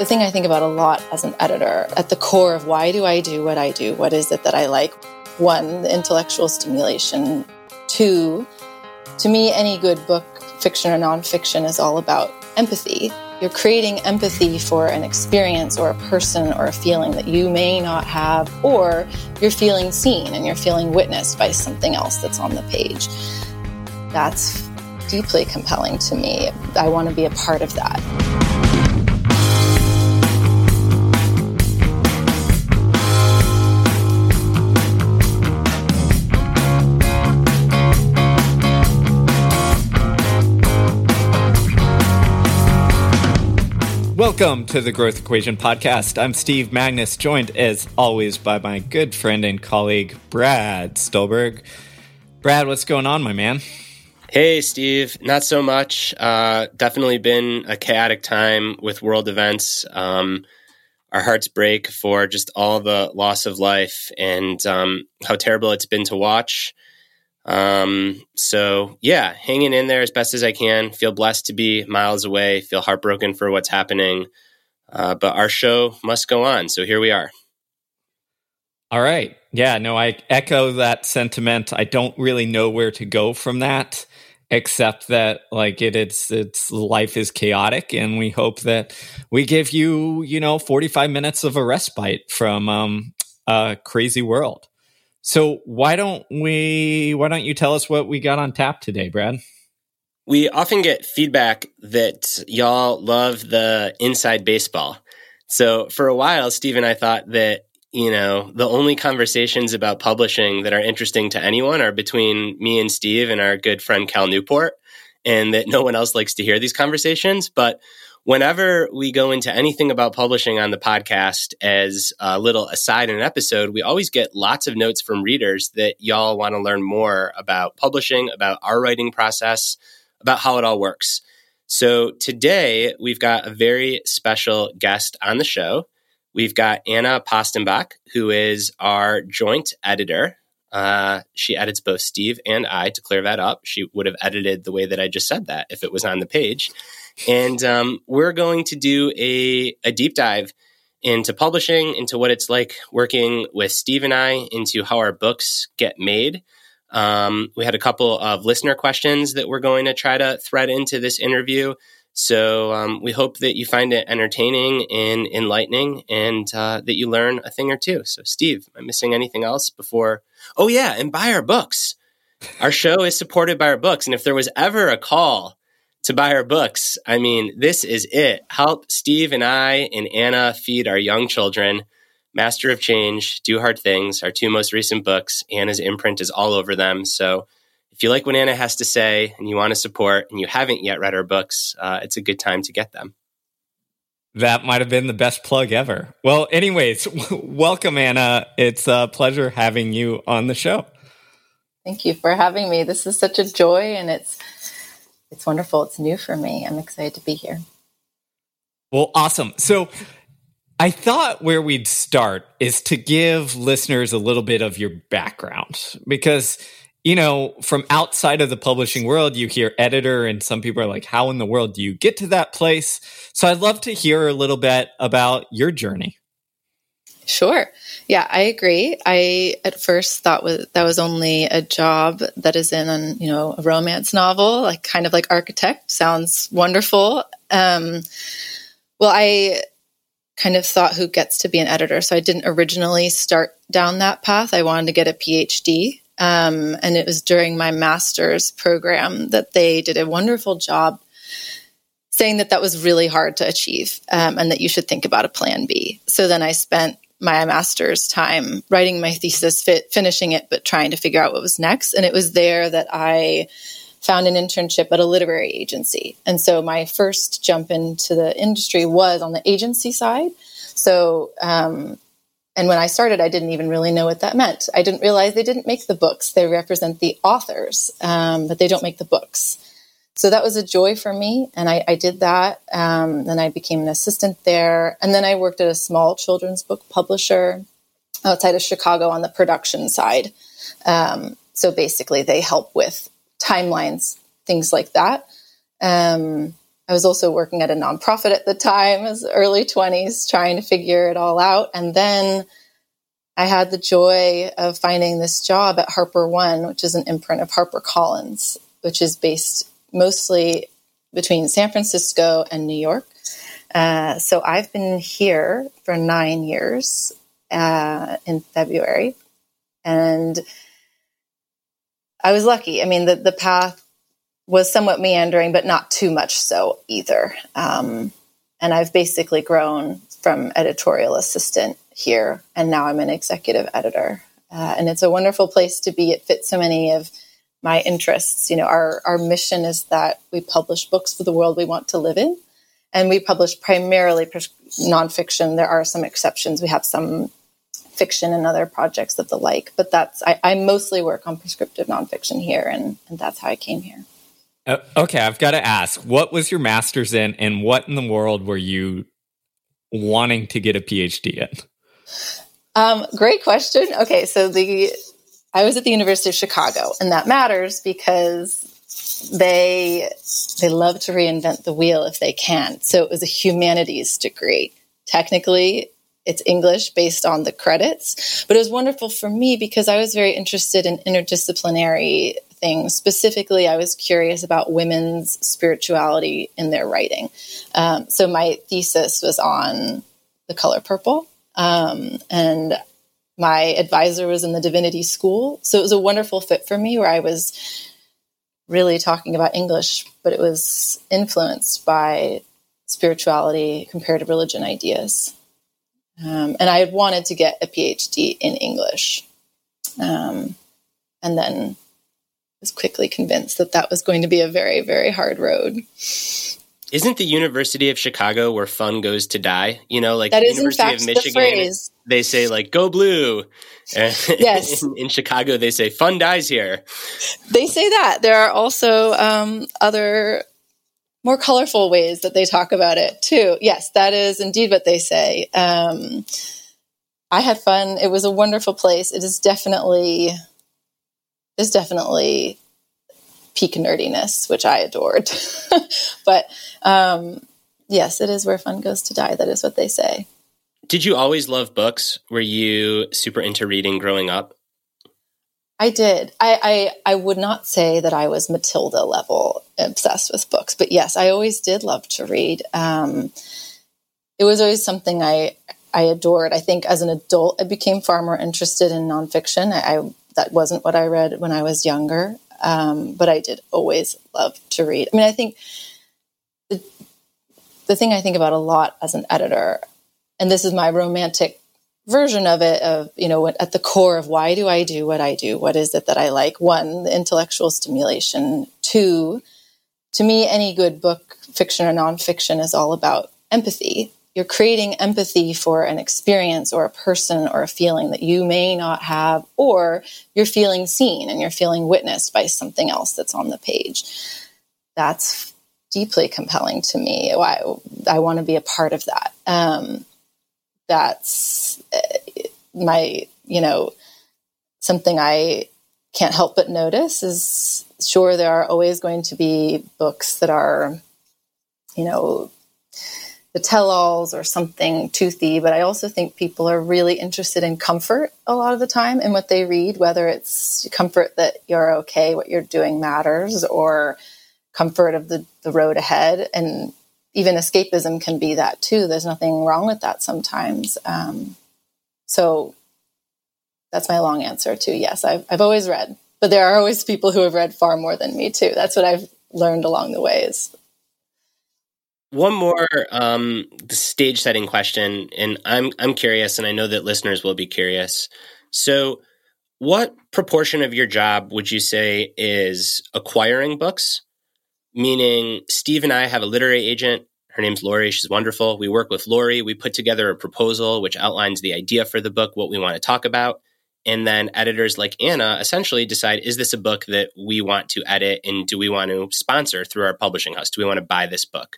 The thing I think about a lot as an editor, at the core of why do I do what I do? What is it that I like? One, the intellectual stimulation. Two, to me, any good book, fiction or nonfiction, is all about empathy. You're creating empathy for an experience or a person or a feeling that you may not have, or you're feeling seen and you're feeling witnessed by something else that's on the page. That's deeply compelling to me. I want to be a part of that. Welcome to the Growth Equation Podcast. I'm Steve Magness, joined as always by my good friend and colleague, Brad Stulberg. Brad, what's going on, my man? Hey, Steve. Not so much. Uh, definitely been a chaotic time with world events. Um, our hearts break for just all the loss of life and um, how terrible it's been to watch. Um, so yeah, hanging in there as best as I can. Feel blessed to be miles away. Feel heartbroken for what's happening. Uh, but our show must go on. So here we are. All right. Yeah, no, I echo that sentiment. I don't really know where to go from that, except that like it, it's it's life is chaotic, and we hope that we give you you know forty five minutes of a respite from um, a crazy world. So why don't we? Why don't you tell us what we got on tap today, Brad? We often get feedback that y'all love the inside baseball. So for a while, Steve and I thought that you know the only conversations about publishing that are interesting to anyone are between me and Steve and our good friend Cal Newport, and that no one else likes to hear these conversations. But whenever we go into anything about publishing on the podcast as a little aside in an episode, we always get lots of notes from readers that y'all want to learn more about publishing, about our writing process, about how it all works. So today we've got a very special guest on the show. We've got Anna Paustenbach, who is our joint editor. Uh, she edits both Steve and I. To clear that up, she would have edited the way that I just said that if it was on the page. And um, we're going to do a, a deep dive into publishing, into what it's like working with Steve and I, into how our books get made. Um, we had a couple of listener questions that we're going to try to thread into this interview. So um, we hope that you find it entertaining and enlightening and uh, that you learn a thing or two. So, Steve, am I missing anything else before? Oh, yeah, and buy our books. Our show is supported by our books. And if there was ever a call to buy our books. I mean, this is it. Help Steve and I and Anna feed our young children. Master of Change, Do Hard Things, our two most recent books. Anna's imprint is all over them. So if you like what Anna has to say and you want to support and you haven't yet read our books, uh, it's a good time to get them. That might have been the best plug ever. Well, anyways, welcome, Anna. It's a pleasure having you on the show. Thank you for having me. This is such a joy, and it's it's wonderful. It's new for me. I'm excited to be here. Well, awesome. So I thought where we'd start is to give listeners a little bit of your background because, you know, from outside of the publishing world, you hear editor, and some people are like, how in the world do you get to that place? So I'd love to hear a little bit about your journey. Sure. Yeah, I agree. I at first thought was that was only a job that is in an, you know, a romance novel, like kind of like architect. Sounds wonderful. Um, well, I kind of thought who gets to be an editor. So I didn't originally start down that path. I wanted to get a PhD. Um, and it was during my master's program that they did a wonderful job saying that that was really hard to achieve um, and that you should think about a plan B. So then I spent my master's time writing my thesis, fit, finishing it, but trying to figure out what was next. And it was there that I found an internship at a literary agency. And so my first jump into the industry was on the agency side. So, um, and when I started, I didn't even really know what that meant. I didn't realize they didn't make the books. They represent the authors, um, but they don't make the books so that was a joy for me and i, I did that um, then i became an assistant there and then i worked at a small children's book publisher outside of chicago on the production side um, so basically they help with timelines things like that um, I was also working at a nonprofit at the time, as early 20s, trying to figure it all out. And then I had the joy of finding this job at HarperOne, which is an imprint of HarperCollins, which is based mostly between San Francisco and New York. Uh, so I've been here for nine years uh, in February. And I was lucky. I mean, the, the path was somewhat meandering, but not too much so either. Um, and I've basically grown from editorial assistant here, and now I'm an executive editor. Uh, and it's a wonderful place to be. It fits so many of my interests. You know, our, our mission is that we publish books for the world we want to live in. And we publish primarily nonfiction. There are some exceptions. We have some fiction and other projects of the like, but that's, I, I mostly work on prescriptive nonfiction here, and, and that's how I came here. Uh, okay, I've got to ask, what was your master's in, and what in the world were you wanting to get a PhD in? Um, great question. Okay, so the I was at the University of Chicago, and that matters because they they love to reinvent the wheel if they can. So it was a humanities degree. Technically, it's English based on the credits, but it was wonderful for me because I was very interested in interdisciplinary things. Specifically, I was curious about women's spirituality in their writing. Um, so my thesis was on the color purple. Um, and my advisor was in the divinity school. So it was a wonderful fit for me where I was really talking about English, but it was influenced by spirituality, comparative religion ideas. Um, and I had wanted to get a PhD in English. Um, and then was quickly convinced that that was going to be a very, very hard road. Isn't the University of Chicago where fun goes to die? You know, like that the is University of Michigan, the they say like "Go blue." Yes. in, in, Chicago, they say "Fun dies here." They say that. There are also um, other more colorful ways that they talk about it too. Yes, that is indeed what they say. Um, I had fun. It was a wonderful place. It is definitely is definitely peak nerdiness, which I adored. but um, yes, it is where fun goes to die. That is what they say. Did you always love books? Were you super into reading growing up? I did. I, I, I would not say that I was Matilda level obsessed with books, but yes, I always did love to read. Um, it was always something I I adored. I think as an adult, I became far more interested in nonfiction. I, I that wasn't what I read when I was younger, um, but I did always love to read. I mean, I think the, the thing I think about a lot as an editor, and this is my romantic version of it of you know at the core of why do i do what i do? What is it that i like? One the intellectual stimulation. Two to me any good book fiction or nonfiction is all about empathy you're creating empathy for an experience or a person or a feeling that you may not have, or you're feeling seen and you're feeling witnessed by something else that's on the page. That's deeply compelling to me. I, I want to be a part of that. Um, that's uh, my, you know, something I can't help but notice is sure, there are always going to be books that are, you know, the tell alls or something toothy, but I also think people are really interested in comfort a lot of the time in what they read, whether it's comfort that you're okay, what you're doing matters, or comfort of the, the road ahead. And even escapism can be that too. There's nothing wrong with that sometimes. Um, so that's my long answer to yes, I've, I've always read, but there are always people who have read far more than me too. That's what I've learned along the way is one more um, stage setting question, and I'm I'm curious, and I know that listeners will be curious. So, what proportion of your job would you say is acquiring books? Meaning, Steve and I have a literary agent. Her name's Lori. She's wonderful. We work with Lori. We put together a proposal which outlines the idea for the book, what we want to talk about. And then editors like Anna essentially decide is this a book that we want to edit and do we want to sponsor through our publishing house? Do we want to buy this book?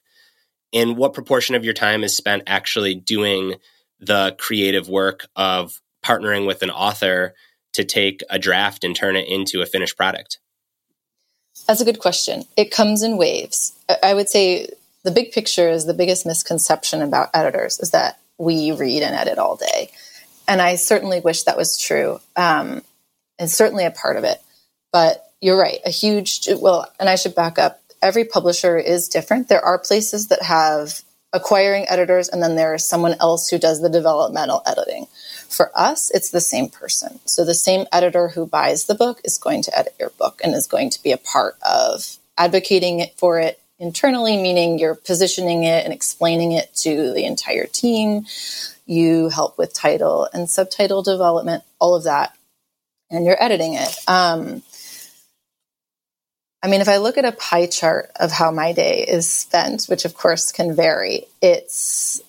And what proportion of your time is spent actually doing the creative work of partnering with an author to take a draft and turn it into a finished product? That's a good question. It comes in waves. I would say the big picture is the biggest misconception about editors is that we read and edit all day. And I certainly wish that was true, um, and certainly a part of it. But you're right, a huge, well, and I should back up. Every publisher is different. There are places that have acquiring editors, and then there is someone else who does the developmental editing. For us, it's the same person. So the same editor who buys the book is going to edit your book and is going to be a part of advocating it for it internally, meaning you're positioning it and explaining it to the entire team. You help with title and subtitle development, all of that, and you're editing it. Um, I mean, if I look at a pie chart of how my day is spent, which of course can vary, it's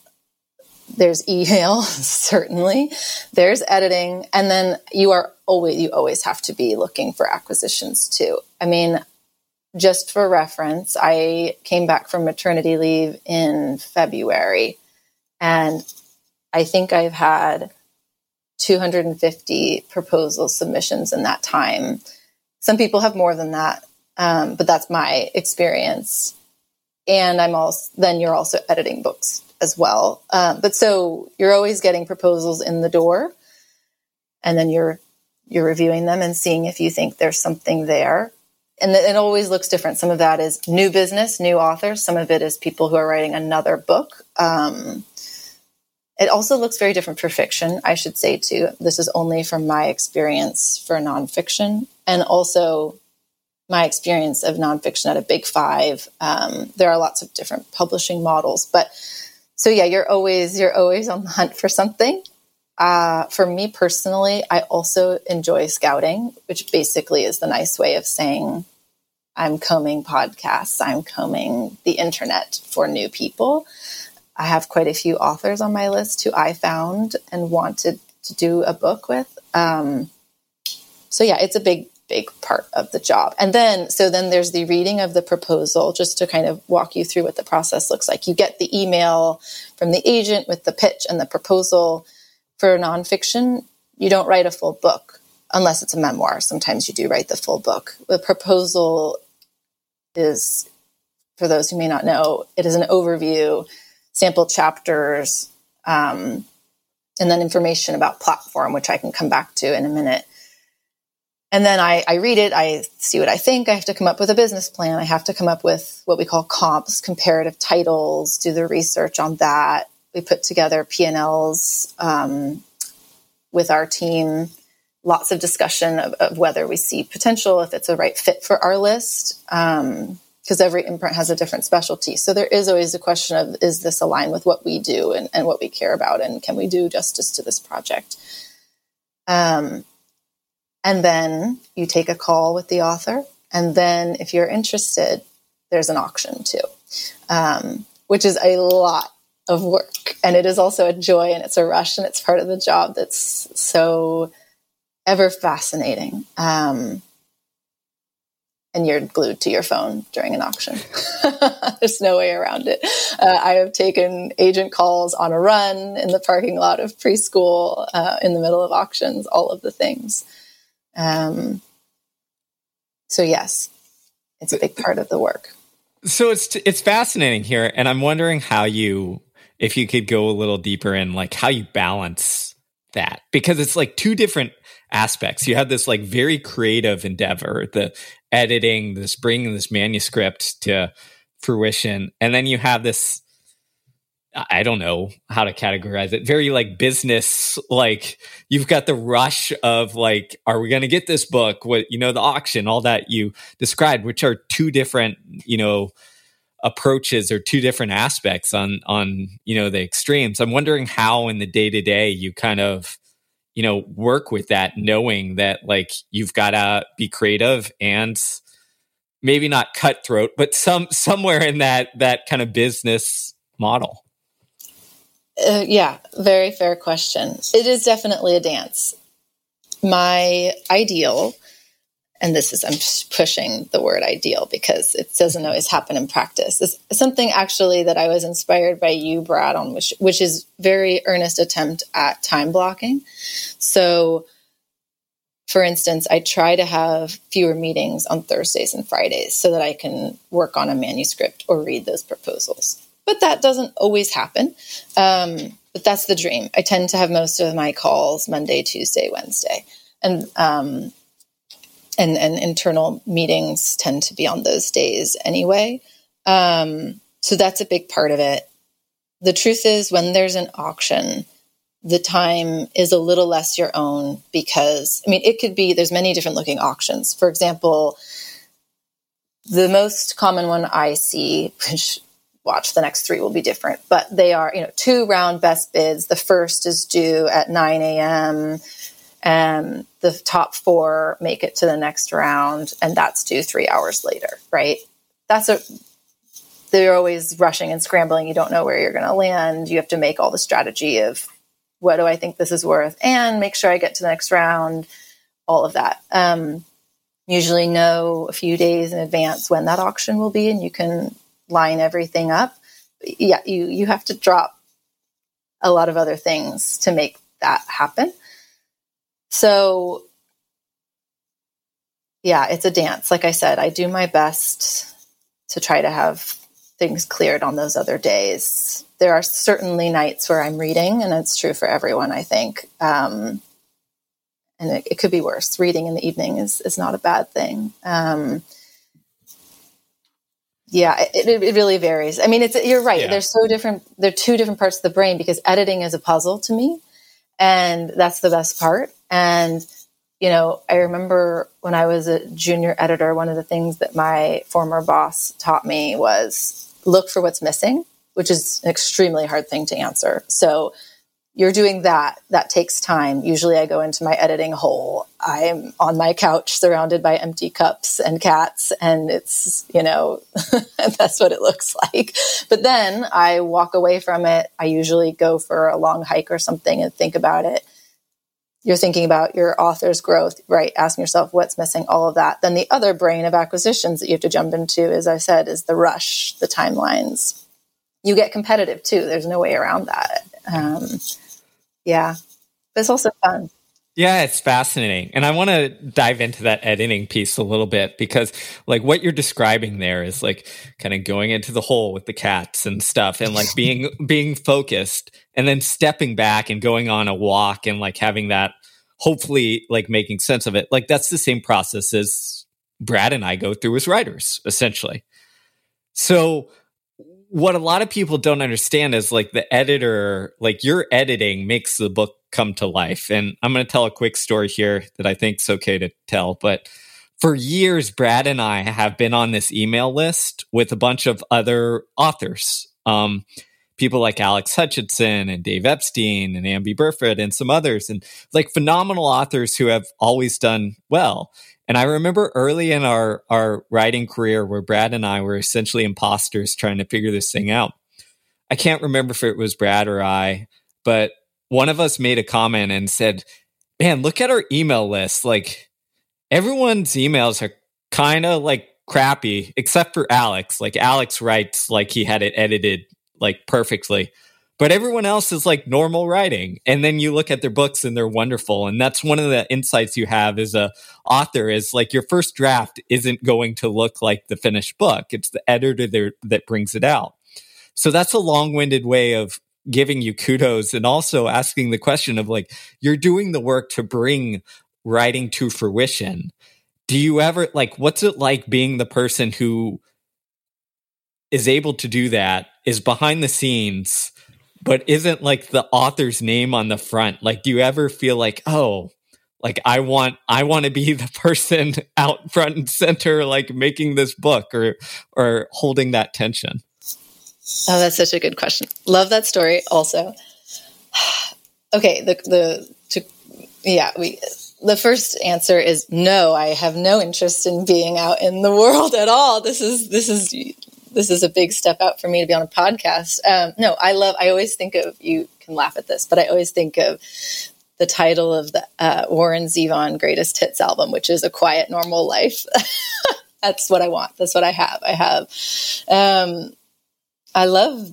there's email certainly there's editing and then you are always you always have to be looking for acquisitions too. I mean just for reference i came back from maternity leave in february and i think i've had 250 proposal submissions in that time. Some people have more than that um, but that's my experience. And I'm also, then you're also editing books as well. Um, but so you're always getting proposals in the door and then you're, you're reviewing them and seeing if you think there's something there. And it always looks different. Some of that is new business, new authors. Some of it is people who are writing another book. Um, it also looks very different for fiction, I should say, too. This is only from my experience for nonfiction. And also, my experience of nonfiction at a big five. Um, there are lots of different publishing models, but so yeah, you're always you're always on the hunt for something. Uh, for me personally, I also enjoy scouting, which basically is the nice way of saying I'm combing podcasts, I'm combing the internet for new people. I have quite a few authors on my list who I found and wanted to do a book with. Um, so yeah, it's a big big part of the job. And then, so then there's the reading of the proposal, just to kind of walk you through what the process looks like. You get the email from the agent with the pitch and the proposal. For nonfiction, you don't write a full book unless it's a memoir. Sometimes you do write the full book. The proposal is, for those who may not know, it is an overview, sample chapters, um, and then information about platform, which I can come back to in a minute. And then I, I read it, I see what I think. I have to come up with a business plan. I have to come up with what we call comps, comparative titles, do the research on that. We put together P&Ls um, with our team, lots of discussion of, of, whether we see potential, if it's a right fit for our list, because um, every imprint has a different specialty. So there is always a question of, is this aligned with what we do and, and what we care about? And can we do justice to this project? Um, and then you take a call with the author. And then if you're interested, there's an auction too, um, which is a lot of work. And it is also a joy and it's a rush and it's part of the job that's so ever fascinating. Um, and you're glued to your phone during an auction. There's no way around it. Uh, I have taken agent calls on a run in the parking lot of preschool, uh, in the middle of auctions, all of the things. Um, so yes, it's a big part of the work. So it's it's fascinating here, and I'm wondering how you, if you could go a little deeper in like how you balance that because it's like two different aspects. You have this like very creative endeavor, the editing, this bringing this manuscript to fruition, and then you have this I don't know how to categorize it. Very like business, like you've got the rush of like, are we going to get this book? What, you know, the auction, all that you described, which are two different, you know, approaches or two different aspects on, on, you know, the extremes. I'm wondering how in the day to day you kind of, you know, work with that, knowing that like you've got to be creative and maybe not cutthroat, but some, somewhere in that, that kind of business model. Uh, yeah, very fair question. It is definitely a dance. My ideal, and this is, I'm pushing the word ideal because it doesn't always happen in practice, is something actually that I was inspired by you, Brad, on which, which is very earnest attempt at time blocking. So for instance, I try to have fewer meetings on Thursdays and Fridays so that I can work on a manuscript or read those proposals. But that doesn't always happen. Um, but that's the dream. I tend to have most of my calls Monday, Tuesday, Wednesday, and um, and and internal meetings tend to be on those days anyway. Um, so that's a big part of it. The truth is, when there's an auction, the time is a little less your own because I mean it could be there's many different looking auctions. For example, the most common one I see, which watch the next three will be different, but they are you know two round best bids. The first is due at 9 a.m. and the top four make it to the next round, and that's due three hours later. Right? That's a they're always rushing and scrambling. You don't know where you're going to land. You have to make all the strategy of what do I think this is worth, and make sure I get to the next round, all of that. Um, usually know a few days in advance when that auction will be, and you can line everything up. Yeah, you you have to drop a lot of other things to make that happen. So yeah, it's a dance. Like I said, I do my best to try to have things cleared on those other days there are certainly nights where I'm reading, and it's true for everyone, I think. Um, and it, it, could be worse. Reading in the evening is, is not a bad thing. Um, yeah, it, it, really varies. I mean, it's you're right. Yeah. They're so different. They're two different parts of the brain because editing is a puzzle to me, and that's the best part. And you know, I remember when I was a junior editor, one of the things that my former boss taught me was look for what's missing which is an extremely hard thing to answer. So you're doing that. That takes time. Usually I go into my editing hole. I'm on my couch surrounded by empty cups and cats, and it's, you know, that's what it looks like. But then I walk away from it. I usually go for a long hike or something and think about it. You're thinking about your author's growth, right? Asking yourself what's missing, all of that. Then the other brain of acquisitions that you have to jump into, as I said, is the rush, the timelines you get competitive too. There's no way around that. Um, yeah, but it's also fun. Yeah, it's fascinating. And I want to dive into that editing piece a little bit because like what you're describing there is like kind of going into the hole with the cats and stuff and like being being focused and then stepping back and going on a walk and like having that hopefully like making sense of it. Like that's the same process as Brad and I go through as writers essentially. So what a lot of people don't understand is like the editor, like your editing makes the book come to life. And I'm going to tell a quick story here that I think is okay to tell. But for years, Brad and I have been on this email list with a bunch of other authors. Um, people like Alex Hutchinson and Dave Epstein and Amby Burfoot and some others, and like phenomenal authors who have always done well. And I remember early in our, our writing career where Brad and I were essentially imposters trying to figure this thing out. I can't remember if it was Brad or I, but one of us made a comment and said, Man, look at our email list. Like everyone's emails are kind of like crappy, except for Alex. Like Alex writes like he had it edited like perfectly. But everyone else is like normal writing and then you look at their books and they're wonderful and that's one of the insights you have as a author is like your first draft isn't going to look like the finished book it's the editor there that brings it out. So that's a long-winded way of giving you kudos and also asking the question of like you're doing the work to bring writing to fruition. Do you ever like what's it like being the person who is able to do that is behind the scenes but isn't like the author's name on the front. Like, do you ever feel like, oh, like I want I want to be the person out front and center, like making this book or or holding that tension? Oh, that's such a good question. Love that story also. okay, the the to yeah, we the first answer is no, I have no interest in being out in the world at all. This is this is this is a big step out for me to be on a podcast. Um, no, I love. I always think of you can laugh at this, but I always think of the title of the uh, Warren Zevon Greatest Hits album, which is a quiet, normal life. That's what I want. That's what I have. I have. Um, I love.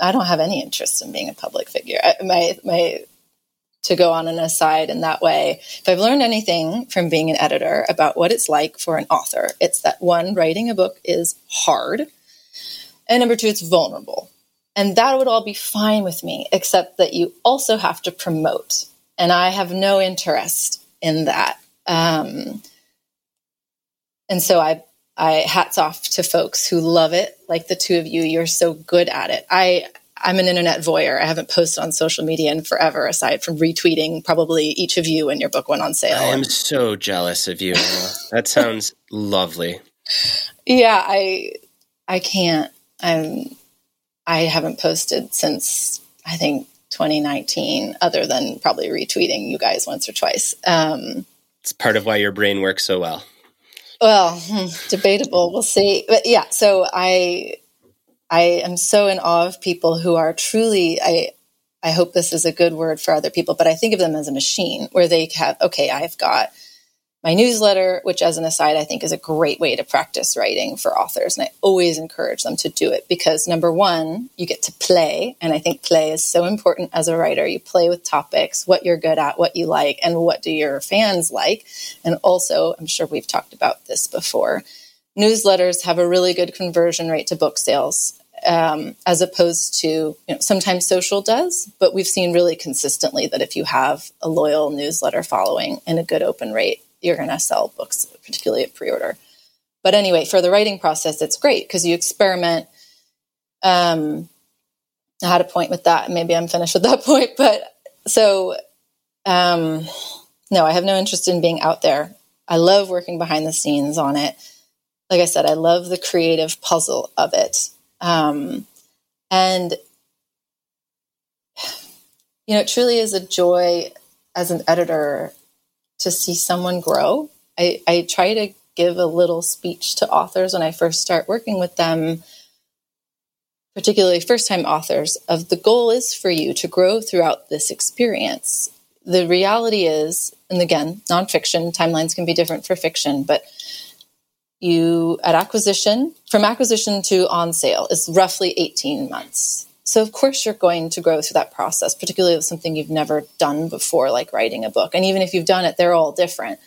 I don't have any interest in being a public figure. I, my my to go on an aside in that way. If I've learned anything from being an editor about what it's like for an author, it's that one, writing a book is hard. And number two, it's vulnerable. And that would all be fine with me, except that you also have to promote. And I have no interest in that. Um, and so I, I hats off to folks who love it, like the two of you. You're so good at it. I, I'm an internet voyeur. I haven't posted on social media in forever, aside from retweeting probably each of you when your book went on sale. I am so jealous of you. That sounds lovely. Yeah, I I can't. I'm I haven't posted since I think 2019, other than probably retweeting you guys once or twice. Um, it's part of why your brain works so well. Well, hmm, debatable. We'll see. But yeah, so I I am so in awe of people who are truly I I hope this is a good word for other people, but I think of them as a machine where they have okay, I've got my newsletter, which as an aside, I think is a great way to practice writing for authors. And I always encourage them to do it because number one, you get to play. And I think play is so important as a writer. You play with topics, what you're good at, what you like, and what do your fans like. And also, I'm sure we've talked about this before. Newsletters have a really good conversion rate to book sales. Um, as opposed to you know, sometimes social does, but we've seen really consistently that if you have a loyal newsletter following and a good open rate, you're going to sell books, particularly at pre order. But anyway, for the writing process, it's great because you experiment. Um, I had a point with that. Maybe I'm finished with that point. But so, um, no, I have no interest in being out there. I love working behind the scenes on it. Like I said, I love the creative puzzle of it. Um, and, you know, it truly is a joy as an editor to see someone grow. I, I try to give a little speech to authors when I first start working with them, particularly first time authors, of the goal is for you to grow throughout this experience. The reality is, and again, nonfiction timelines can be different for fiction, but you at acquisition, from acquisition to on sale is roughly 18 months. So, of course, you're going to grow through that process, particularly with something you've never done before, like writing a book. And even if you've done it, they're all different.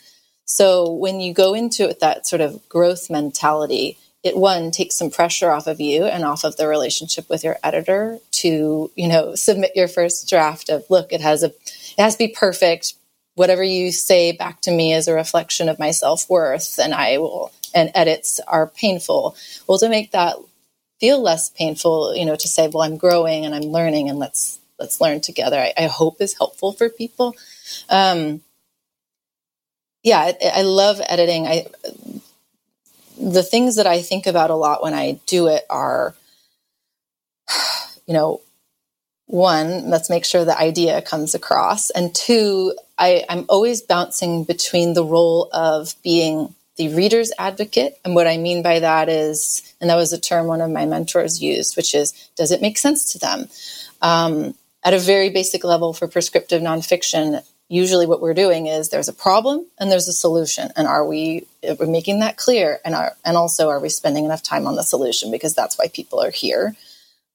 So, when you go into it with that sort of growth mentality, it one takes some pressure off of you and off of the relationship with your editor to, you know, submit your first draft of look, it has a it has to be perfect. Whatever you say back to me is a reflection of my self worth, and I will. And edits are painful. Well, to make that feel less painful, you know, to say, well, I'm growing and I'm learning and let's let's learn together. I, I hope is helpful for people. Um, yeah, I, I love editing. I the things that I think about a lot when I do it are, you know, one, let's make sure the idea comes across, and two, I, I'm always bouncing between the role of being the reader's advocate. And what I mean by that is, and that was a term one of my mentors used, which is, does it make sense to them? Um, at a very basic level for prescriptive nonfiction, usually what we're doing is there's a problem and there's a solution. And are we we making that clear? And are and also are we spending enough time on the solution because that's why people are here?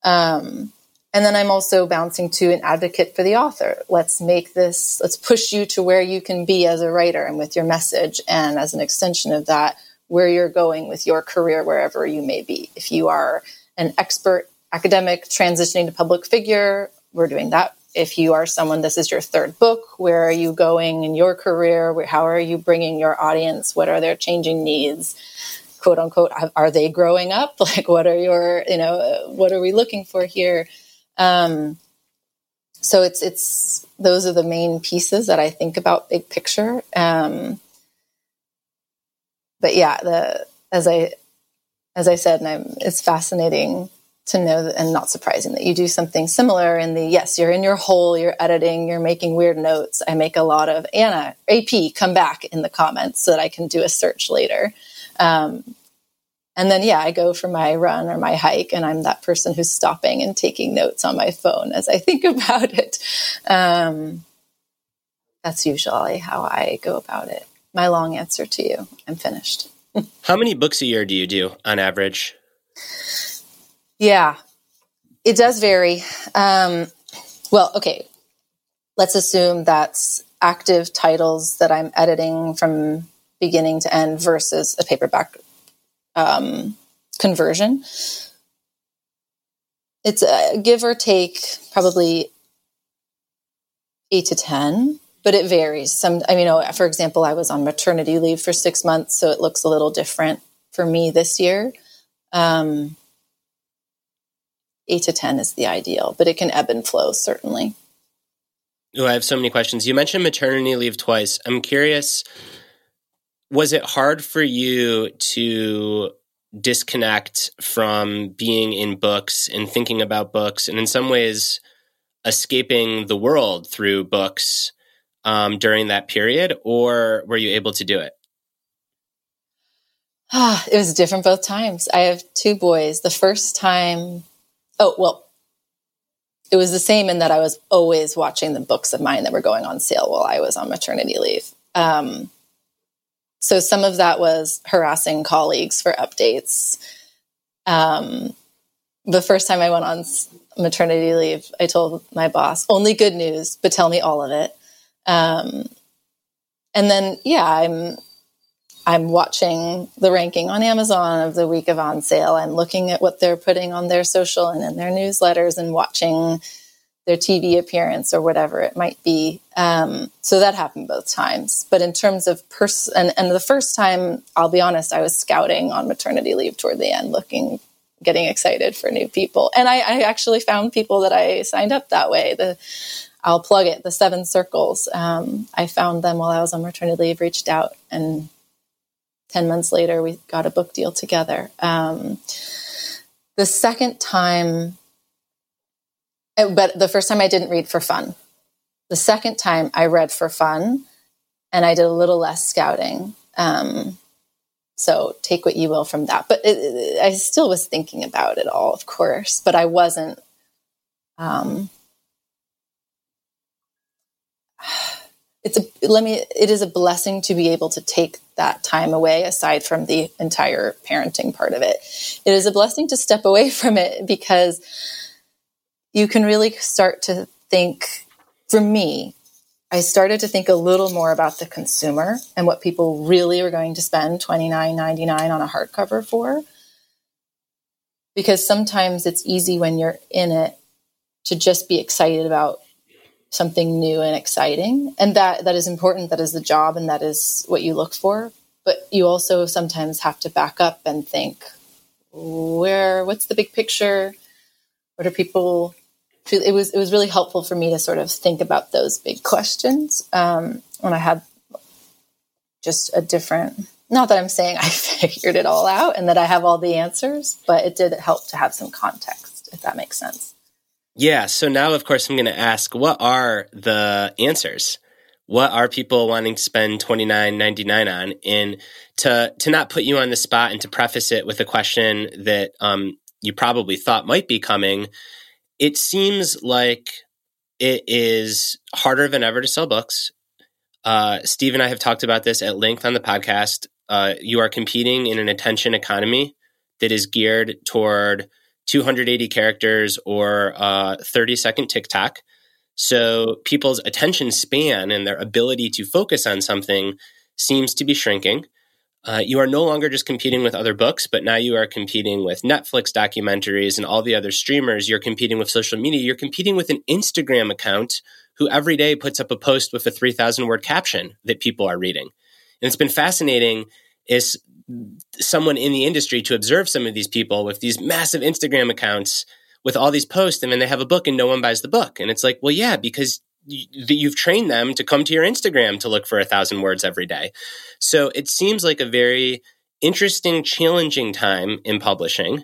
Um, and then I'm also bouncing to an advocate for the author. Let's make this, let's push you to where you can be as a writer and with your message. And as an extension of that, where you're going with your career, wherever you may be. If you are an expert academic transitioning to public figure, we're doing that. If you are someone, this is your third book, where are you going in your career? How are you bringing your audience? What are their changing needs? Quote unquote, are they growing up? Like, what are your, you know, what are we looking for here? Um, so it's it's those are the main pieces that I think about big picture. Um, but yeah, the as I as I said, and I'm, it's fascinating to know that, and not surprising that you do something similar in the yes, you're in your hole, you're editing, you're making weird notes. I make a lot of Anna AP come back in the comments so that I can do a search later. Um, and then, yeah, I go for my run or my hike, and I'm that person who's stopping and taking notes on my phone as I think about it. Um, that's usually how I go about it. My long answer to you I'm finished. how many books a year do you do on average? Yeah, it does vary. Um, well, okay. let's assume that's active titles that I'm editing from beginning to end versus a paperback um, conversion. It's a give or take probably eight to 10, but it varies. Some, I mean, oh, for example, I was on maternity leave for six months, so it looks a little different for me this year. Um, eight to 10 is the ideal, but it can ebb and flow, certainly. Oh, I have so many questions. You mentioned maternity leave twice. I'm curious, was it hard for you to disconnect from being in books and thinking about books and in some ways escaping the world through books um, during that period, or were you able to do it? Ah, it was different both times. I have two boys. The first time, oh, well, it was the same in that I was always watching the books of mine that were going on sale while I was on maternity leave. Um, so some of that was harassing colleagues for updates. Um, the first time I went on maternity leave, I told my boss, only good news, but tell me all of it. Um, and then, yeah, I'm I'm watching the ranking on Amazon of the week of on sale. I'm looking at what they're putting on their social and in their newsletters and watching their TV appearance or whatever it might be. Um, so that happened both times. But in terms of person, and, and the first time, I'll be honest, I was scouting on maternity leave toward the end, looking, getting excited for new people. And I, I actually found people that I signed up that way. The I'll plug it. The Seven Circles. Um, I found them while I was on maternity leave. Reached out and 10 months later, we got a book deal together. Um, the second time, but the first time I didn't read for fun. The second time I read for fun and I did a little less scouting. Um, so take what you will from that. But it, it, I still was thinking about it all, of course, but I wasn't. Um, it's a let me it is a blessing to be able to take that time away aside from the entire parenting part of it it is a blessing to step away from it because you can really start to think for me i started to think a little more about the consumer and what people really are going to spend $29.99 on a hardcover for. Because sometimes it's easy when you're in it to just be excited about something new and exciting. And that that is important. That is the job and that is what you look for. But you also sometimes have to back up and think where what's the big picture? What are people it was it was really helpful for me to sort of think about those big questions um, when i had just a different not that i'm saying i figured it all out and that i have all the answers but it did help to have some context if that makes sense yeah. So now, of course, I'm going to ask what are the answers? What are people wanting to spend twenty nine ninety nine on? And to to not put you on the spot and to preface it with a question that um, you probably thought might be coming, it seems like it is harder than ever to sell books. Uh, Steve and I have talked about this at length on the podcast. Uh, you are competing in an attention economy that is geared toward 280 characters or uh, 30 second TikTok. So people's attention span and their ability to focus on something seems to be shrinking. Uh, you are no longer just competing with other books, but now you are competing with Netflix documentaries and all the other streamers. You're competing with social media. You're competing with an Instagram account who every day puts up a post with a 3,000 word caption that people are reading. And it's been fascinating is someone in the industry to observe some of these people with these massive Instagram accounts with all these posts, and then they have a book and no one buys the book. And it's like, well, yeah, because you've trained them to come to your Instagram to look for a thousand words every day. So it seems like a very interesting, challenging time in publishing.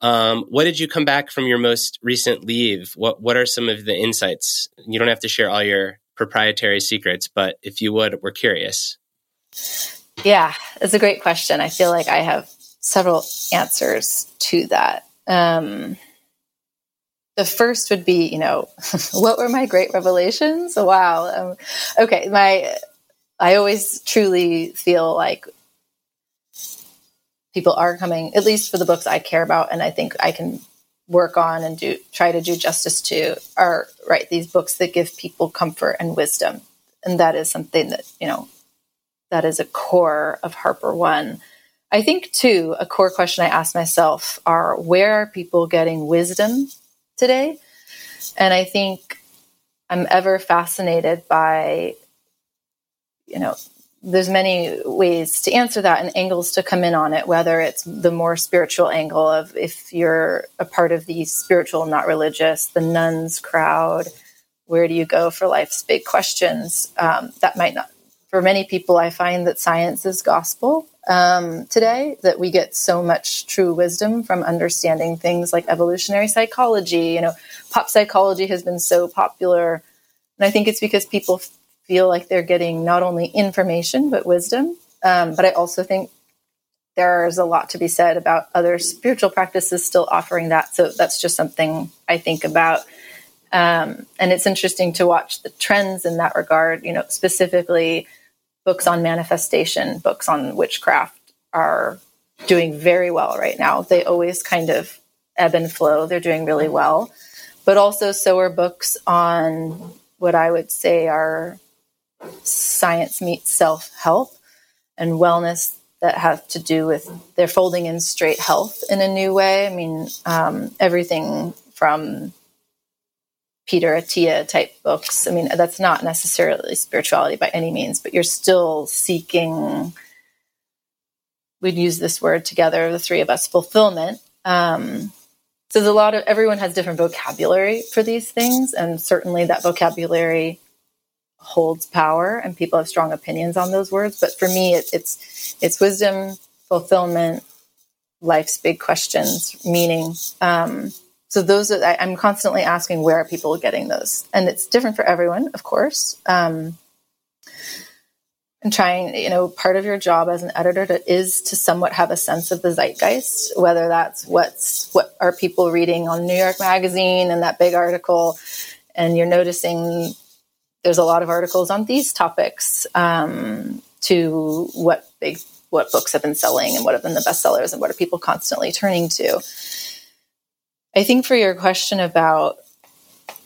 Um, what did you come back from your most recent leave? What What are some of the insights? You don't have to share all your proprietary secrets, but if you would, we're curious. Yeah, it's a great question. I feel like I have several answers to that. Um, the first would be, you know, what were my great revelations? Wow. Um, okay, my I always truly feel like people are coming, at least for the books I care about, and I think I can work on and do try to do justice to are right these books that give people comfort and wisdom and that is something that you know that is a core of harper one i think too a core question i ask myself are where are people getting wisdom today. And i think i'm ever fascinated by you know there's many ways to answer that and angles to come in on it whether it's the more spiritual angle of if you're a part of the spiritual not religious the nones crowd where do you go for life's big questions? Um, that might not for many people i find that science is gospel um, today that we get so much true wisdom from understanding things like evolutionary psychology you know pop psychology has been so popular and i think it's because people feel like they're getting not only information but wisdom. Um, but I also think there's a lot to be said about other spiritual practices still offering that. So that's just something I think about. Um, and it's interesting to watch the trends in that regard. You know, specifically books on manifestation, books on witchcraft are doing very well right now. They always kind of ebb and flow. They're doing really well. But also, so are books on what I would say are science meets self help and wellness that have to do with they're folding in straight health in a new way. I mean, um, everything from Peter Attia type books. I mean, that's not necessarily spirituality by any means, but you're still seeking. We'd use this word together, the three of us, fulfillment. Um, so there's a lot of everyone has different vocabulary for these things, and certainly that vocabulary holds power and people have strong opinions on those words but for me it, it's it's wisdom fulfillment life's big questions meaning um, so those are, I, am constantly asking where are people getting those and it's different for everyone of course um, and trying you know part of your job as an editor to, is to somewhat have a sense of the zeitgeist whether that's what's what are people reading on new york magazine and that big article and you're noticing there's a lot of articles on these topics um, to what big what books have been selling and what have been the bestsellers and what are people constantly turning to. I think for your question about,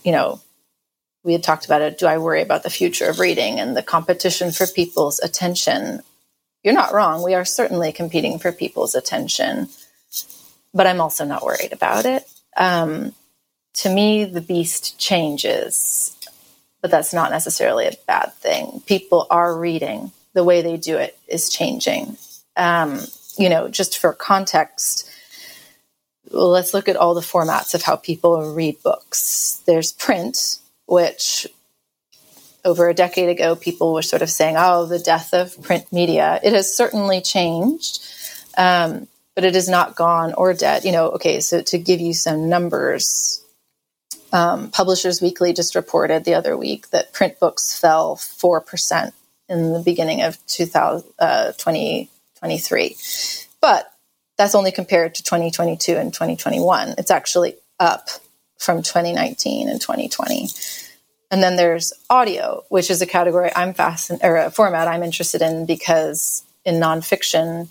you know, we had talked about it. Do I worry about the future of reading and the competition for people's attention? You're not wrong. We are certainly competing for people's attention, but I'm also not worried about it. Um, to me, the beast changes but that's not necessarily a bad thing. People are reading. The way they do it is changing. Um, you know, just for context, well, let's look at all the formats of how people read books. There's print, which over a decade ago, people were sort of saying, oh, the death of print media. It has certainly changed, um, but it is not gone or dead. You know, okay, so to give you some numbers, um, Publishers Weekly just reported the other week that print books fell 4% in the beginning of 2000, uh, 2023. But that's only compared to 2022 and 2021. It's actually up from 2019 and 2020. And then there's audio, which is a category I'm fascinated or a format I'm interested in because in nonfiction,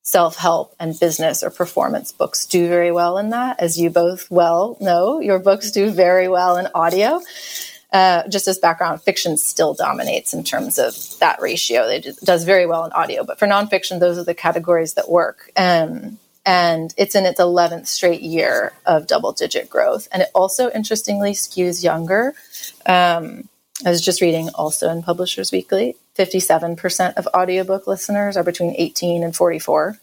self help and business or performance books do very well in that. As you both well know, your books do very well in audio. Uh, just as background, fiction still dominates in terms of that ratio. It does very well in audio, but for nonfiction, those are the categories that work. Um, and it's in its 11th straight year of double digit growth. And it also interestingly skews younger. Um, I was just reading also in Publishers Weekly 57% of audiobook listeners are between 18 and 44.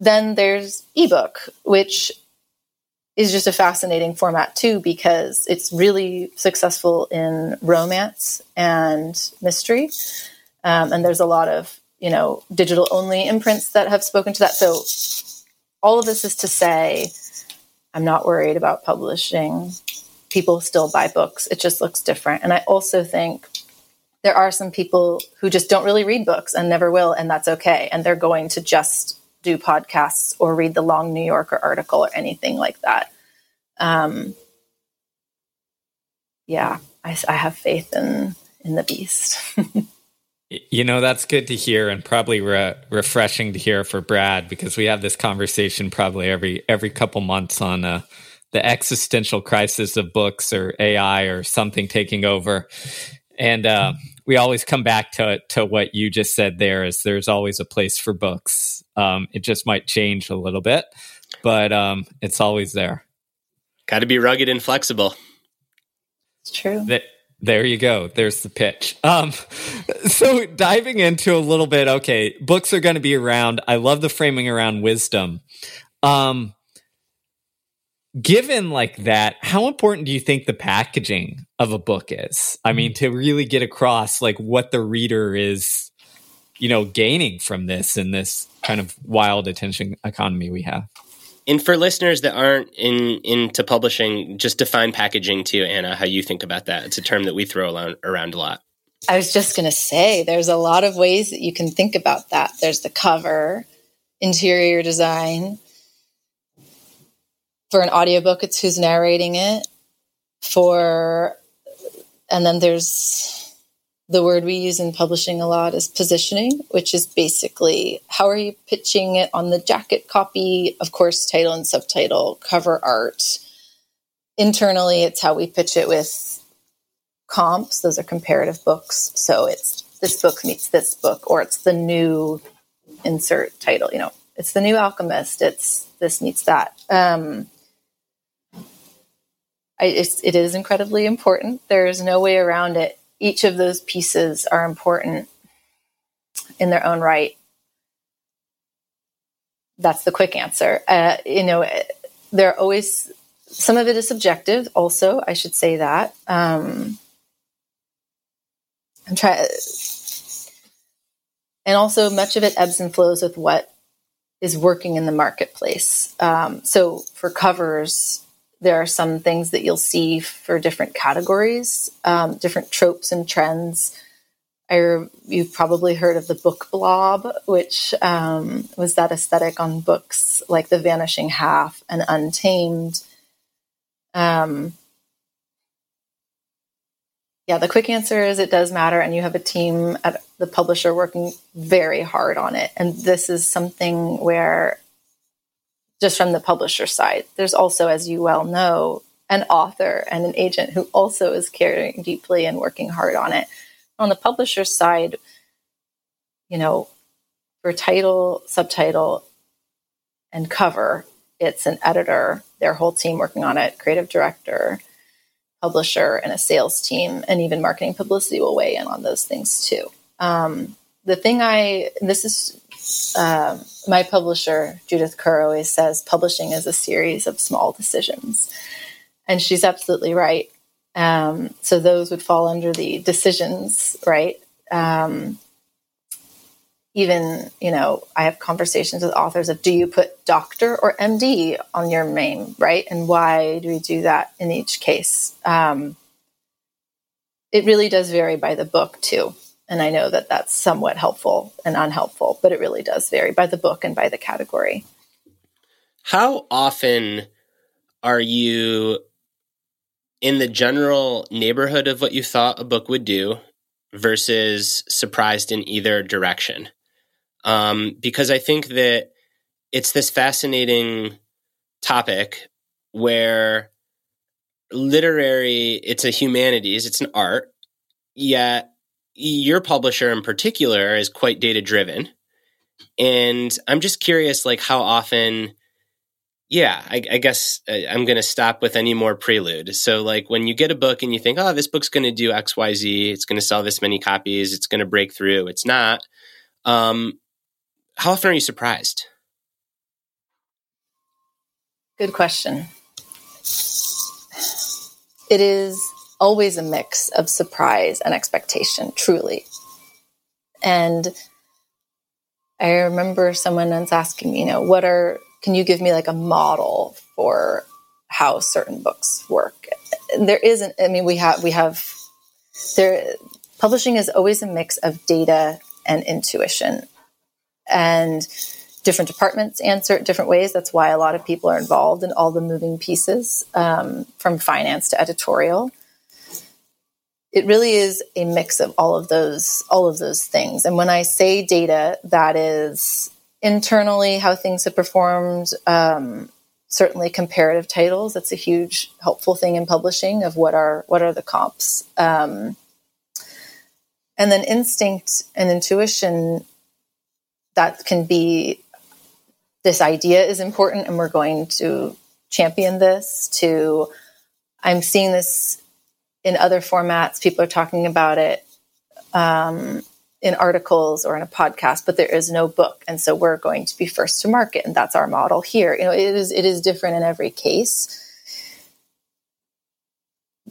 Then there's ebook, which is just a fascinating format too because it's really successful in romance and mystery. Um, and there's a lot of, you know, digital only imprints that have spoken to that. So all of this is to say, I'm not worried about publishing. People still buy books. It just looks different. And I also think there are some people who just don't really read books and never will, and that's okay. And they're going to just do podcasts or read the long New Yorker article or anything like that. Um, yeah, I, I have faith in in the beast. You know, that's good to hear and probably re- refreshing to hear for Brad because we have this conversation probably every every couple months on uh, the existential crisis of books or AI or something taking over. And uh, we always come back to to what you just said there is there's always a place for books. Um, it just might change a little bit, but um, it's always there. Got to be rugged and flexible. It's true. That, there you go. There's the pitch. Um, so diving into a little bit, okay, books are going to be around. I love the framing around wisdom. Um, given like that, how important do you think the packaging of a book is? I mean, to really get across like what the reader is, you know, gaining from this in this kind of wild attention economy we have. And for listeners that aren't in into publishing, just define packaging too, Anna. How you think about that? It's a term that we throw around, around a lot. I was just going to say, there's a lot of ways that you can think about that. There's the cover, interior design. For an audiobook, it's who's narrating it. For, and then there's the word we use in publishing a lot is positioning, which is basically how are you pitching it on the jacket copy, of course, title and subtitle, cover art. Internally, it's how we pitch it with comps, those are comparative books. So it's this book meets this book, or it's the new insert title, you know, it's the new alchemist, it's this meets that. Um, I, it's, it is incredibly important. There's no way around it each of those pieces are important in their own right. That's the quick answer. Uh, you know, there are always some of it is subjective. Also, I should say that. Um, I'm trying, and also much of it ebbs and flows with what is working in the marketplace. Um, so for covers, there are some things that you'll see for different categories, um, different tropes and trends. I, you've probably heard of the book blob, which um, was that aesthetic on books like The Vanishing Half and Untamed. Um, yeah, the quick answer is it does matter, and you have a team at the publisher working very hard on it. And this is something where just from the publisher side. There's also, as you well know, an author and an agent who also is caring deeply and working hard on it. On the publisher side, you know, for title, subtitle, and cover, it's an editor, their whole team working on it, creative director, publisher, and a sales team, and even marketing publicity will weigh in on those things too. Um, the thing I, this is uh, my publisher, Judith Curr, always says publishing is a series of small decisions. And she's absolutely right. Um, so those would fall under the decisions, right? Um, even, you know, I have conversations with authors of do you put doctor or MD on your name, right? And why do we do that in each case? Um, it really does vary by the book, too. And I know that that's somewhat helpful and unhelpful, but it really does vary by the book and by the category. How often are you in the general neighborhood of what you thought a book would do versus surprised in either direction? Um, because I think that it's this fascinating topic where literary, it's a humanities, it's an art, yet your publisher in particular is quite data driven and i'm just curious like how often yeah i, I guess uh, i'm going to stop with any more prelude. So like when you get a book and you think oh this book's going to do xyz it's going to sell this many copies. It's going to break through. It's not. Um, how often are you surprised? Good question. It is always a mix of surprise and expectation, truly. And I remember someone once asking me, you know, what are, can you give me like a model for how certain books work? There isn't, I mean, we have, we have, there, publishing is always a mix of data and intuition. And different departments answer it different ways. That's why a lot of people are involved in all the moving pieces, um, from finance to editorial. It really is a mix of all of those all of those things. And when I say data, that is internally how things have performed. Um, certainly comparative titles. That's a huge helpful thing in publishing of what are what are the comps. Um, and then instinct and intuition that can be this idea is important and we're going to champion this to i'm seeing this in other formats people are talking about it um, in articles or in a podcast but there is no book. And so we're going to be first to market and that's our model here. You know it is it is different in every case.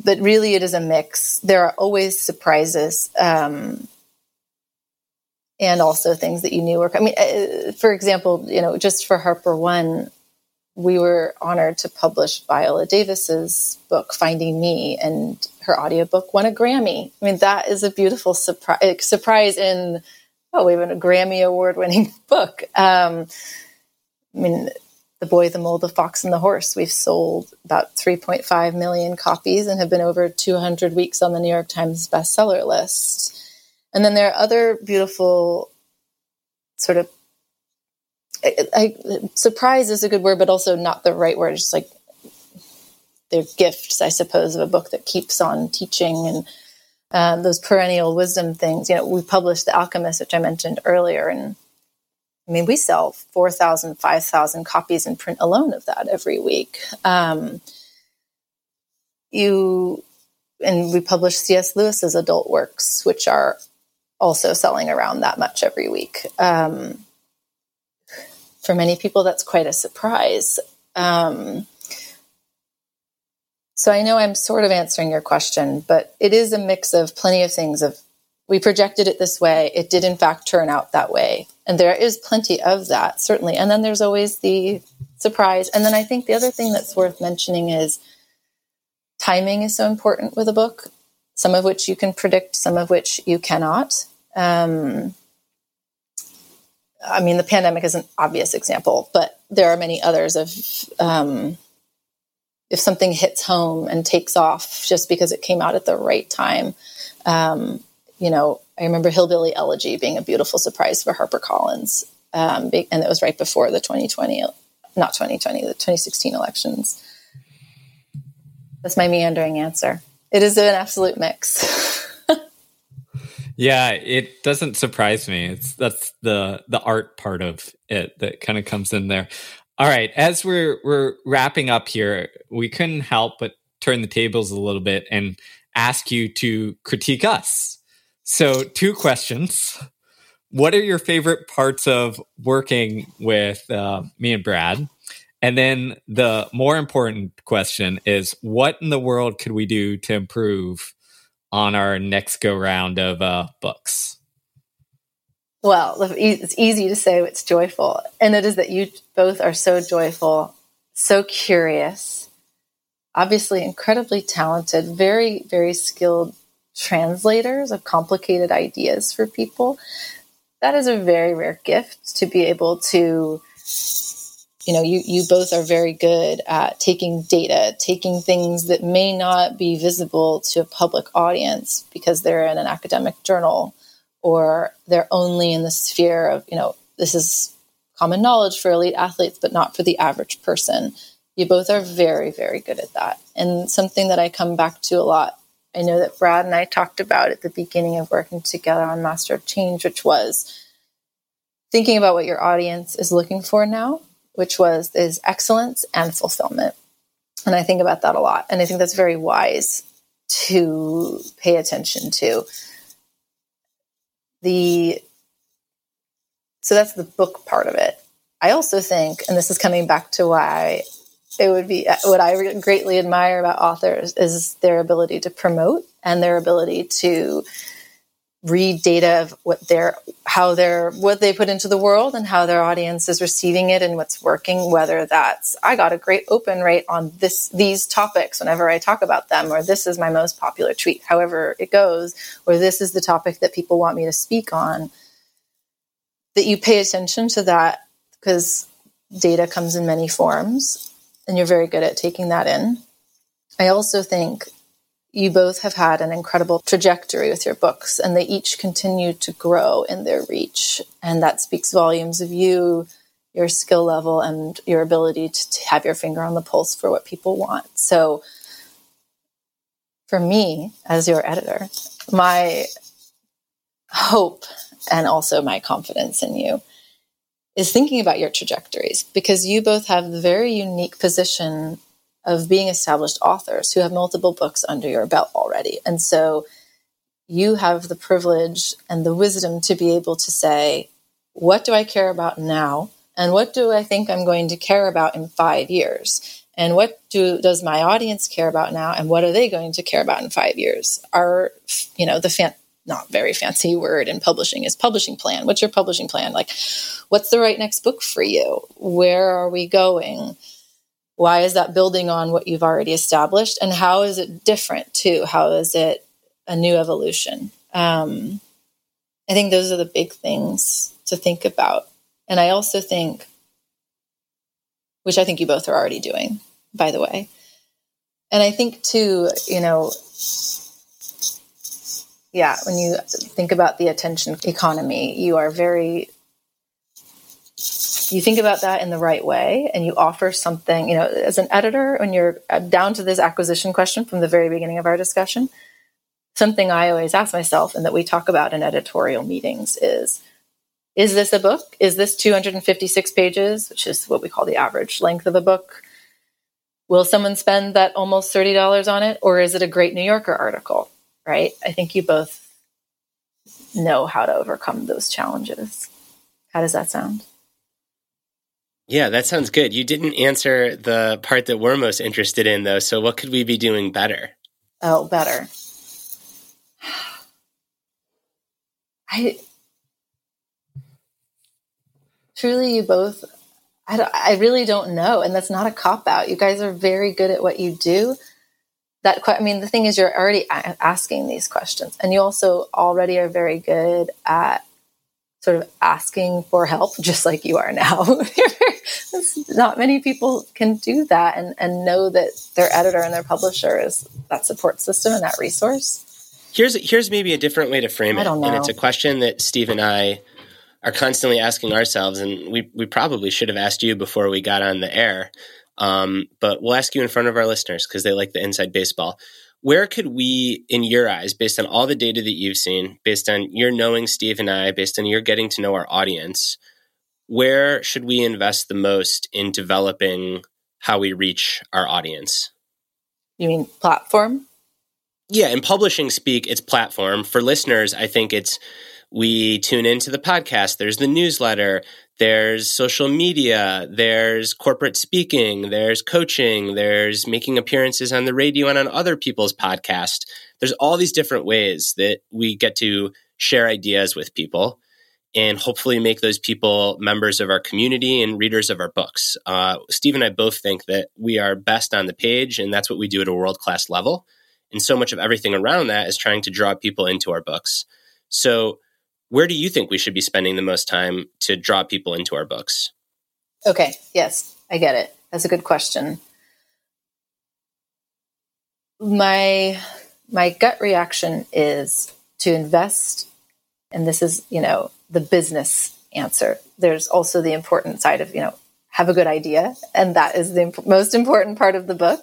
But really it is a mix. There are always surprises um, and also things that you knew were. I mean, uh, for example, you know, just for HarperOne, we were honored to publish Viola Davis's book Finding Me, and her audiobook won a Grammy. I mean, that is a beautiful surprise. Surprise in oh, we have a Grammy award-winning book. Um, I mean, The Boy, the Mole, the Fox, and the Horse. We've sold about 3.5 million copies and have been over 200 weeks on the New York Times bestseller list. And then there are other beautiful sort of I, I, surprise is a good word, but also not the right word. Just like they're gifts, I suppose, of a book that keeps on teaching and um, those perennial wisdom things. You know, we published The Alchemist, which I mentioned earlier, and I mean, we sell 4,000, 5,000 copies in print alone of that every week. Um, you and we publish C.S. Lewis's adult works, which are also selling around that much every week. Um, for many people, that's quite a surprise. Um, so I know I'm sort of answering your question, but it is a mix of plenty of things of we projected it this way, it did in fact turn out that way. And there is plenty of that, certainly. And then there's always the surprise. And then I think the other thing that's worth mentioning is timing is so important with a book some of which you can predict, some of which you cannot. Um, I mean, the pandemic is an obvious example, but there are many others of um, if something hits home and takes off just because it came out at the right time. Um, you know, I remember Hillbilly Elegy being a beautiful surprise for HarperCollins, um, and it was right before the 2020, not 2020, the 2016 elections. That's my meandering answer. It is an absolute mix. yeah, it doesn't surprise me. It's that's the the art part of it that kind of comes in there. All right, as we're we're wrapping up here, we couldn't help but turn the tables a little bit and ask you to critique us. So, two questions. What are your favorite parts of working with uh, me and Brad? And then the more important question is what in the world could we do to improve on our next go round of uh, books? Well, it's easy to say it's joyful. And it is that you both are so joyful, so curious, obviously incredibly talented, very, very skilled translators of complicated ideas for people. That is a very rare gift to be able to you know you you both are very good at taking data taking things that may not be visible to a public audience because they're in an academic journal or they're only in the sphere of you know this is common knowledge for elite athletes but not for the average person you both are very very good at that and something that i come back to a lot i know that brad and i talked about at the beginning of working together on master of change which was thinking about what your audience is looking for now which was is excellence and fulfillment. And I think about that a lot. And I think that's very wise to pay attention to. The so that's the book part of it. I also think, and this is coming back to why it would be what I greatly admire about authors is their ability to promote and their ability to read data of what they're how they're what they put into the world and how their audience is receiving it and what's working whether that's i got a great open rate on this these topics whenever i talk about them or this is my most popular tweet however it goes or this is the topic that people want me to speak on that you pay attention to that because data comes in many forms and you're very good at taking that in. I also think you both have had an incredible trajectory with your books, and they each continue to grow in their reach. And that speaks volumes of you, your skill level, and your ability to, to have your finger on the pulse for what people want. So, for me, as your editor, my hope and also my confidence in you is thinking about your trajectories because you both have the very unique position of being established authors who have multiple books under your belt already. And so you have the privilege and the wisdom to be able to say, what do I care about now? And what do I think I'm going to care about in five years? And what do does my audience care about now? And what are they going to care about in five years? Are you know the fan, not very fancy word in publishing is publishing plan. What's your publishing plan? Like, what's the right next book for you? Where are we going? Why is that building on what you've already established? And how is it different too? How is it a new evolution? Um, I think those are the big things to think about. And I also think, which I think you both are already doing, by the way. And I think too, you know, yeah, when you think about the attention economy, you are very you think about that in the right way and you offer something, you know, as an editor, when you're uh, down to this acquisition question from the very beginning of our discussion, something I always ask myself and that we talk about in editorial meetings is is this a book? Is this 256 pages, which is what we call the average length of a book? Will someone spend that almost $30 on it? Or is it a great New Yorker article? Right? I think you both know how to overcome those challenges. How does that sound? Yeah, that sounds good. You didn't answer the part that we're most interested in, though. So, what could we be doing better? Oh, better. I truly, you both, I, I really don't know. And that's not a cop out. You guys are very good at what you do. That, I mean, the thing is, you're already asking these questions, and you also already are very good at sort of asking for help, just like you are now. Not many people can do that and, and know that their editor and their publisher is that support system and that resource. Here's here's maybe a different way to frame it, and it's a question that Steve and I are constantly asking ourselves, and we we probably should have asked you before we got on the air, um, but we'll ask you in front of our listeners because they like the inside baseball where could we, in your eyes, based on all the data that you've seen, based on your knowing Steve and I, based on your getting to know our audience, where should we invest the most in developing how we reach our audience? You mean platform? Yeah, in publishing speak, it's platform. For listeners, I think it's we tune into the podcast, there's the newsletter, there's social media, there's corporate speaking, there's coaching, there's making appearances on the radio and on other people's podcasts. There's all these different ways that we get to share ideas with people and hopefully make those people members of our community and readers of our books. Uh, Steve and I both think that we are best on the page, and that's what we do at a world class level. And so much of everything around that is trying to draw people into our books. So, where do you think we should be spending the most time to draw people into our books? Okay, yes, I get it. That's a good question. My my gut reaction is to invest and this is, you know, the business answer. There's also the important side of, you know, have a good idea and that is the imp- most important part of the book.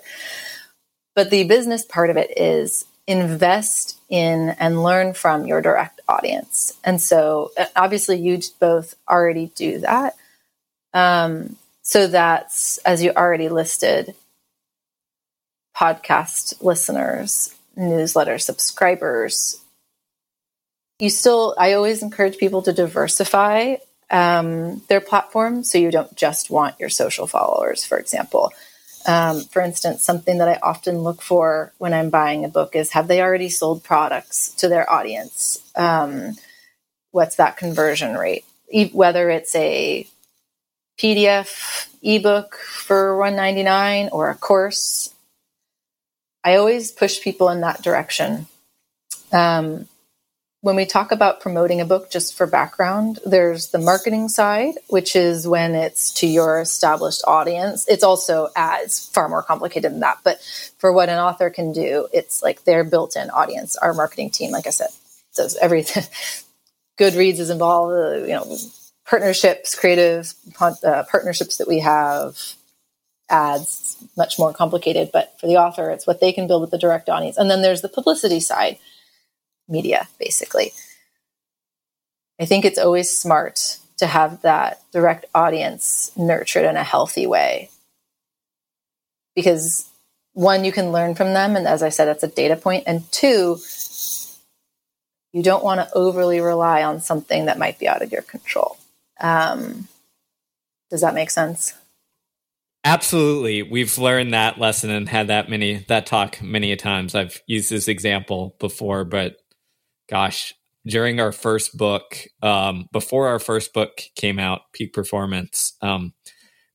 But the business part of it is invest in and learn from your direct audience. And so, uh, obviously, you both already do that. Um, so, that's as you already listed podcast listeners, newsletter subscribers. You still, I always encourage people to diversify um, their platform so you don't just want your social followers, for example. Um, for instance, something that I often look for when I'm buying a book is have they already sold products to their audience? Um, what's that conversion rate? E- whether it's a PDF ebook for 199 or a course, I always push people in that direction. Um, when we talk about promoting a book, just for background, there's the marketing side, which is when it's to your established audience. It's also as far more complicated than that. But for what an author can do, it's like their built in audience. Our marketing team, like I said, does everything. Goodreads is involved, uh, you know, partnerships, creative uh, partnerships that we have, ads, much more complicated. But for the author, it's what they can build with the direct audience. And then there's the publicity side media, basically. I think it's always smart to have that direct audience nurtured in a healthy way. Because one, you can learn from them. And as I said, it's a data point. And two, you don't want to overly rely on something that might be out of your control. Um, does that make sense? Absolutely. We've learned that lesson and had that many that talk many a times. I've used this example before, but gosh, during our first book, um, before our first book came out, Peak Performance, um,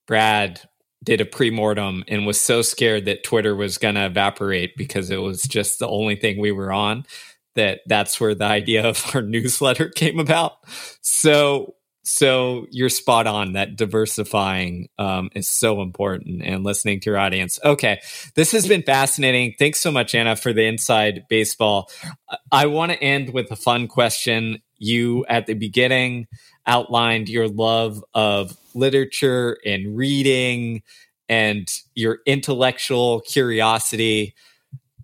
Brad did a pre-mortem and was so scared that Twitter was going to evaporate because it was just the only thing we were on that that's where the idea of our newsletter came about. So so you're spot on that diversifying um, is so important and listening to your audience. Okay, this has been fascinating. Thanks so much, Anna, for the inside baseball. I want to end with a fun question. You at the beginning outlined your love of literature and reading and your intellectual curiosity.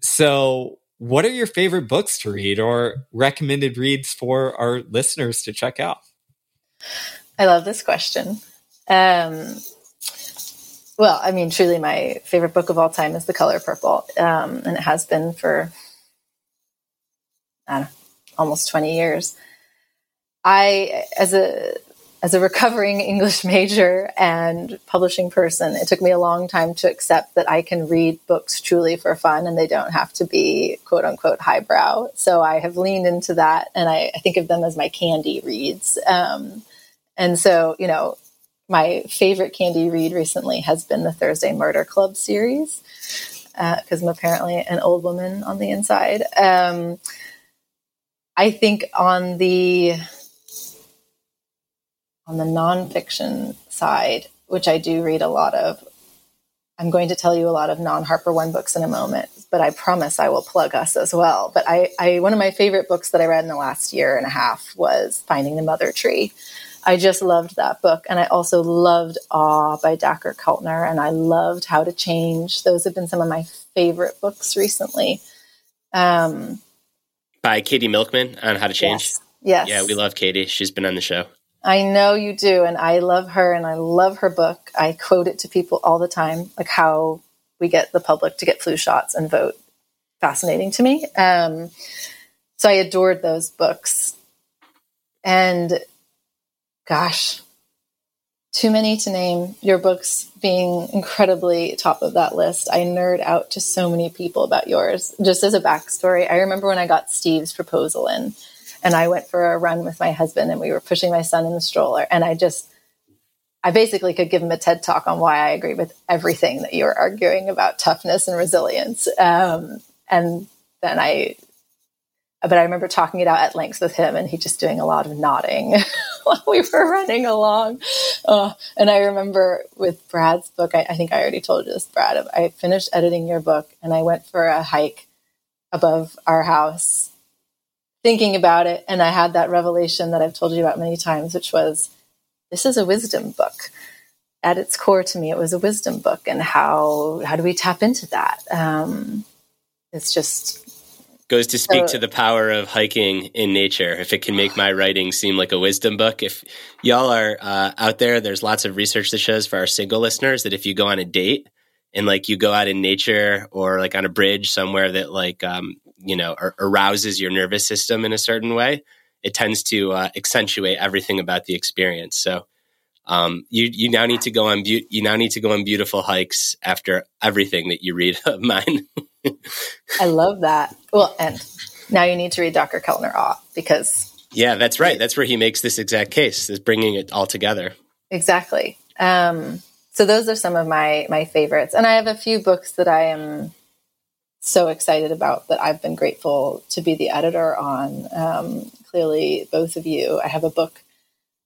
So, what are your favorite books to read or recommended reads for our listeners to check out? I love this question. Um, well, I mean, truly, my favorite book of all time is The Color Purple, um, and it has been for almost twenty years. I, as a as a recovering English major and publishing person, it took me a long time to accept that I can read books truly for fun and they don't have to be quote unquote highbrow. So I have leaned into that and I, I think of them as my candy reads. Um, and so, you know, my favorite candy read recently has been the Thursday Murder Club series because uh, I'm apparently an old woman on the inside. Um, I think on the on the nonfiction side, which I do read a lot of, I'm going to tell you a lot of non HarperOne books in a moment, but I promise I will plug us as well. But I, I, one of my favorite books that I read in the last year and a half was Finding the Mother Tree. I just loved that book. And I also loved Awe by Dacher Keltner. And I loved How to Change. Those have been some of my favorite books recently. Um, by Katie Milkman on How to Change. Yes. yes. Yeah, we love Katie. She's been on the show. I know you do, and I love her and I love her book. I quote it to people all the time, like how we get the public to get flu shots and vote. Fascinating to me. Um, so I adored those books. And gosh, too many to name. Your books being incredibly top of that list. I nerd out to so many people about yours. Just as a backstory, I remember when I got Steve's proposal in and I went for a run with my husband and we were pushing my son in the stroller. And I just, I basically could give him a TED talk on why I agree with everything that you were arguing about toughness and resilience. Um, and then I, but I remember talking it out at length with him and he just doing a lot of nodding while we were running along. Uh, and I remember with Brad's book, I, I think I already told you this, Brad, I finished editing your book and I went for a hike above our house thinking about it, and I had that revelation that I've told you about many times, which was this is a wisdom book. At its core, to me, it was a wisdom book, and how how do we tap into that? Um, it's just goes to speak so, to the power of hiking in nature. If it can make my writing seem like a wisdom book, if y'all are uh, out there, there's lots of research that shows for our single listeners that if you go on a date and like you go out in nature or like on a bridge somewhere that like um, you know arouses your nervous system in a certain way, it tends to uh, accentuate everything about the experience. So um, you you now need to go on be- you now need to go on beautiful hikes after everything that you read of mine. I love that. Well, and now you need to read Dr. Keltner off because yeah, that's right. That's where he makes this exact case is bringing it all together. Exactly. Um, so those are some of my my favorites, and I have a few books that I am so excited about that I've been grateful to be the editor on. Um, clearly, both of you. I have a book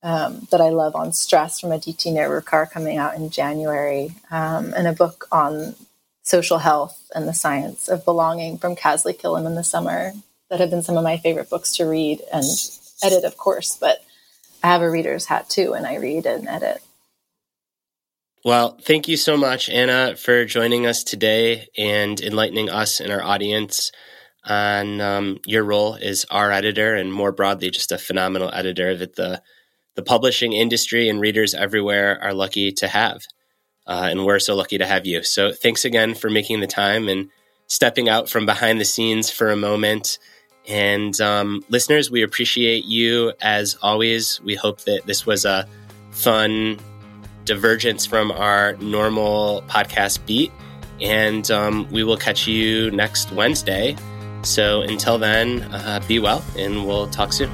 um, that I love on stress from Aditi Nerurkar coming out in January, um, and a book on social health and the science of belonging from Kasley Killam in the summer that have been some of my favorite books to read and edit, of course, but I have a reader's hat too, and I read and edit. Well, thank you so much, Anna, for joining us today and enlightening us and our audience on um, your role as our editor and more broadly, just a phenomenal editor that the the publishing industry and readers everywhere are lucky to have. Uh, and we're so lucky to have you. So thanks again for making the time and stepping out from behind the scenes for a moment. And um, listeners, we appreciate you as always. We hope that this was a fun divergence from our normal podcast beat. And um, we will catch you next Wednesday. So until then, uh, be well, and we'll talk soon.